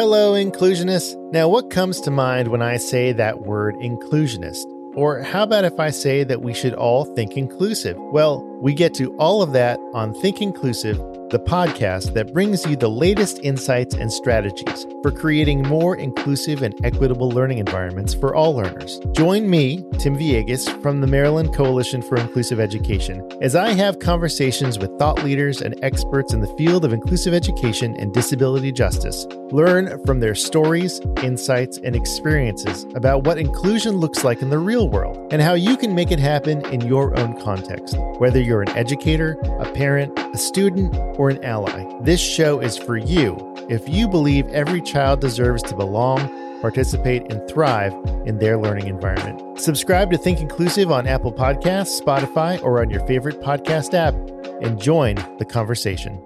Hello, inclusionists. Now, what comes to mind when I say that word inclusionist? Or how about if I say that we should all think inclusive? Well, we get to all of that on Think Inclusive, the podcast that brings you the latest insights and strategies for creating more inclusive and equitable learning environments for all learners. Join me, Tim Villegas, from the Maryland Coalition for Inclusive Education, as I have conversations with thought leaders and experts in the field of inclusive education and disability justice. Learn from their stories, insights, and experiences about what inclusion looks like in the real world and how you can make it happen in your own context, whether you're an educator, a parent, a student, or an ally. This show is for you if you believe every child deserves to belong, participate, and thrive in their learning environment. Subscribe to Think Inclusive on Apple Podcasts, Spotify, or on your favorite podcast app and join the conversation.